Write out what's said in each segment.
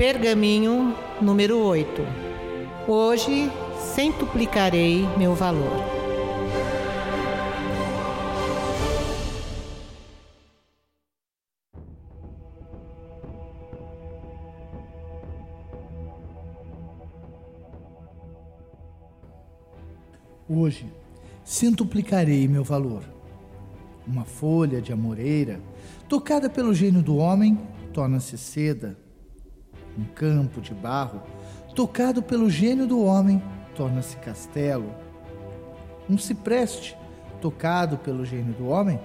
Pergaminho número 8. Hoje centuplicarei meu valor. Hoje centuplicarei meu valor. Uma folha de amoreira, tocada pelo gênio do homem, torna-se seda. Um campo de barro, tocado pelo gênio do homem, torna-se castelo. Um cipreste, tocado pelo gênio do homem,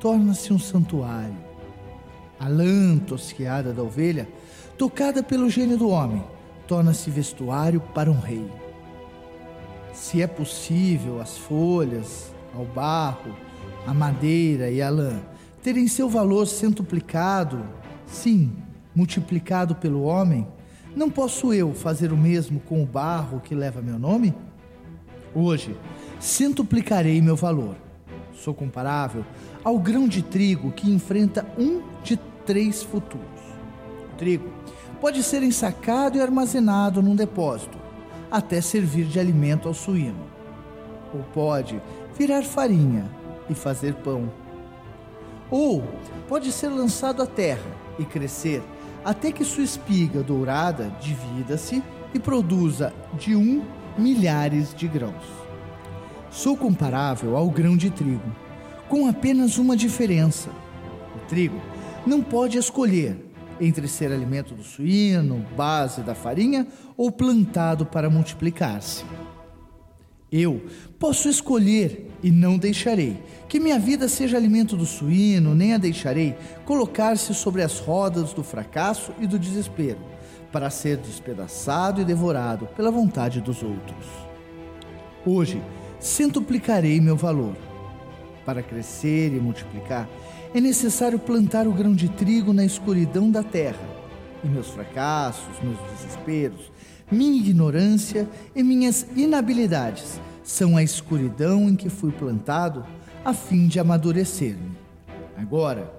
torna-se um santuário. A lã tosquiada da ovelha, tocada pelo gênio do homem, torna-se vestuário para um rei. Se é possível as folhas, ao barro, a madeira e a lã terem seu valor centuplicado, sim, multiplicado pelo homem, não posso eu fazer o mesmo com o barro que leva meu nome? Hoje, centuplicarei meu valor. Sou comparável ao grão de trigo que enfrenta um de três futuros. O trigo pode ser ensacado e armazenado num depósito, até servir de alimento ao suíno. Ou pode virar farinha e fazer pão. Ou pode ser lançado à terra e crescer até que sua espiga dourada divida-se e produza de um milhares de grãos. Sou comparável ao grão de trigo, com apenas uma diferença. O trigo não pode escolher entre ser alimento do suíno, base da farinha ou plantado para multiplicar-se. Eu posso escolher e não deixarei que minha vida seja alimento do suíno, nem a deixarei colocar-se sobre as rodas do fracasso e do desespero, para ser despedaçado e devorado pela vontade dos outros. Hoje, centuplicarei meu valor. Para crescer e multiplicar, é necessário plantar o grão de trigo na escuridão da terra. E meus fracassos, meus desesperos, minha ignorância e minhas inabilidades são a escuridão em que fui plantado a fim de amadurecer-me. Agora,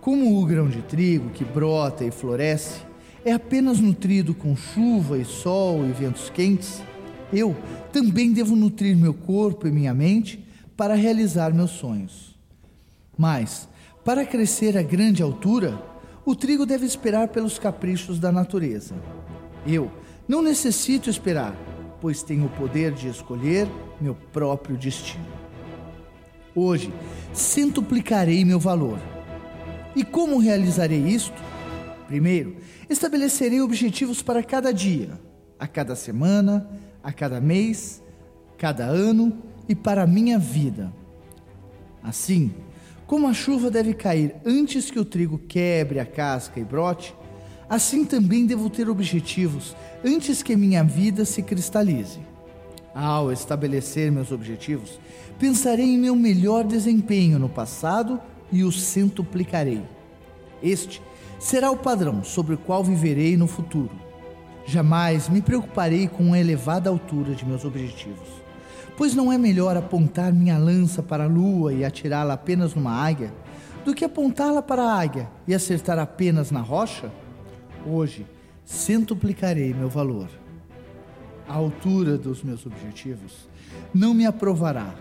como o grão de trigo que brota e floresce é apenas nutrido com chuva e sol e ventos quentes, eu também devo nutrir meu corpo e minha mente para realizar meus sonhos. Mas, para crescer a grande altura, o trigo deve esperar pelos caprichos da natureza. Eu não necessito esperar, pois tenho o poder de escolher meu próprio destino. Hoje, centuplicarei meu valor. E como realizarei isto? Primeiro, estabelecerei objetivos para cada dia, a cada semana, a cada mês, cada ano e para a minha vida. Assim, como a chuva deve cair antes que o trigo quebre a casca e brote, assim também devo ter objetivos antes que minha vida se cristalize. Ao estabelecer meus objetivos, pensarei em meu melhor desempenho no passado e o centuplicarei. Este será o padrão sobre o qual viverei no futuro. Jamais me preocuparei com a elevada altura de meus objetivos, pois não é melhor apontar minha lança para a lua e atirá-la apenas numa águia, do que apontá-la para a águia e acertar apenas na rocha? Hoje, centuplicarei meu valor. A altura dos meus objetivos não me aprovará,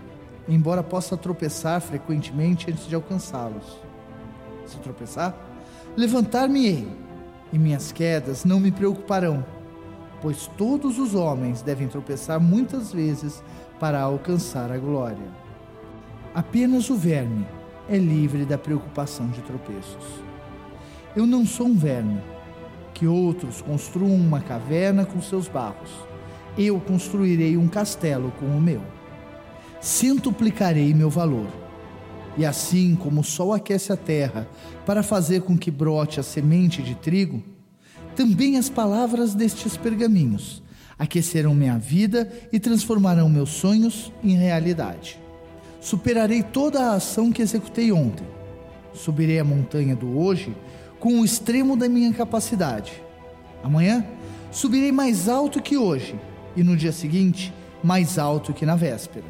embora possa tropeçar frequentemente antes de alcançá-los. Se tropeçar, levantar-me-ei, e minhas quedas não me preocuparão, pois todos os homens devem tropeçar muitas vezes para alcançar a glória. Apenas o verme é livre da preocupação de tropeços. Eu não sou um verme, que outros construam uma caverna com seus barros. Eu construirei um castelo com o meu. Centuplicarei meu valor. E assim como o sol aquece a terra para fazer com que brote a semente de trigo, também as palavras destes pergaminhos aquecerão minha vida e transformarão meus sonhos em realidade. Superarei toda a ação que executei ontem. Subirei a montanha do hoje com o extremo da minha capacidade. Amanhã subirei mais alto que hoje e no dia seguinte mais alto que na véspera.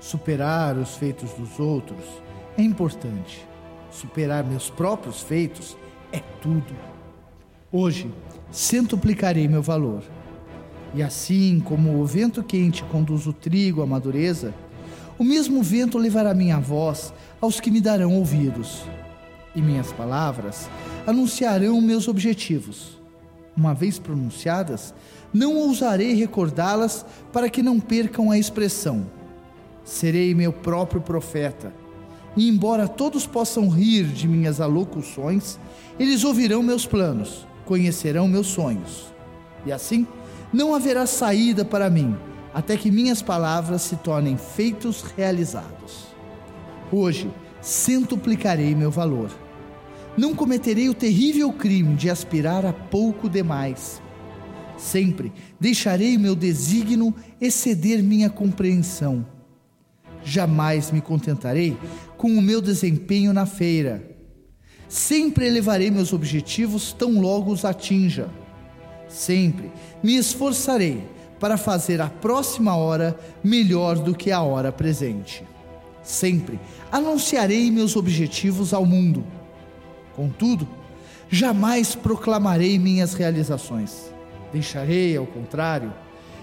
Superar os feitos dos outros é importante. Superar meus próprios feitos é tudo. Hoje centuplicarei meu valor. E assim como o vento quente conduz o trigo à madureza, o mesmo vento levará minha voz aos que me darão ouvidos. E minhas palavras anunciarão meus objetivos. Uma vez pronunciadas, não ousarei recordá-las para que não percam a expressão. Serei meu próprio profeta. E embora todos possam rir de minhas alocuções, eles ouvirão meus planos conhecerão meus sonhos. E assim, não haverá saída para mim, até que minhas palavras se tornem feitos realizados. Hoje, centuplicarei meu valor. Não cometerei o terrível crime de aspirar a pouco demais. Sempre deixarei meu desígnio exceder minha compreensão. Jamais me contentarei com o meu desempenho na feira Sempre elevarei meus objetivos tão logo os atinja. Sempre me esforçarei para fazer a próxima hora melhor do que a hora presente. Sempre anunciarei meus objetivos ao mundo. Contudo, jamais proclamarei minhas realizações. Deixarei, ao contrário,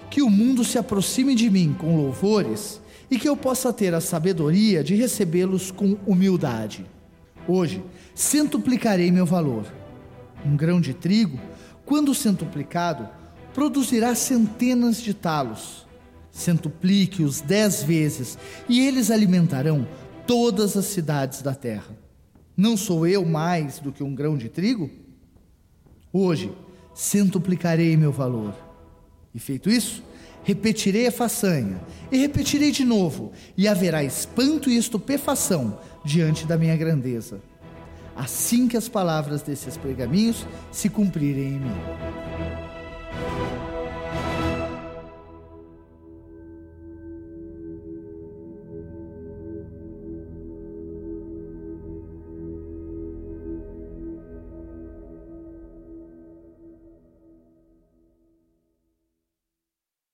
que o mundo se aproxime de mim com louvores e que eu possa ter a sabedoria de recebê-los com humildade. Hoje, centuplicarei meu valor. Um grão de trigo, quando centuplicado, produzirá centenas de talos. Centuplique-os dez vezes, e eles alimentarão todas as cidades da terra. Não sou eu mais do que um grão de trigo? Hoje, centuplicarei meu valor. E feito isso, repetirei a façanha, e repetirei de novo, e haverá espanto e estupefação diante da minha grandeza, assim que as palavras desses pergaminhos se cumprirem em mim.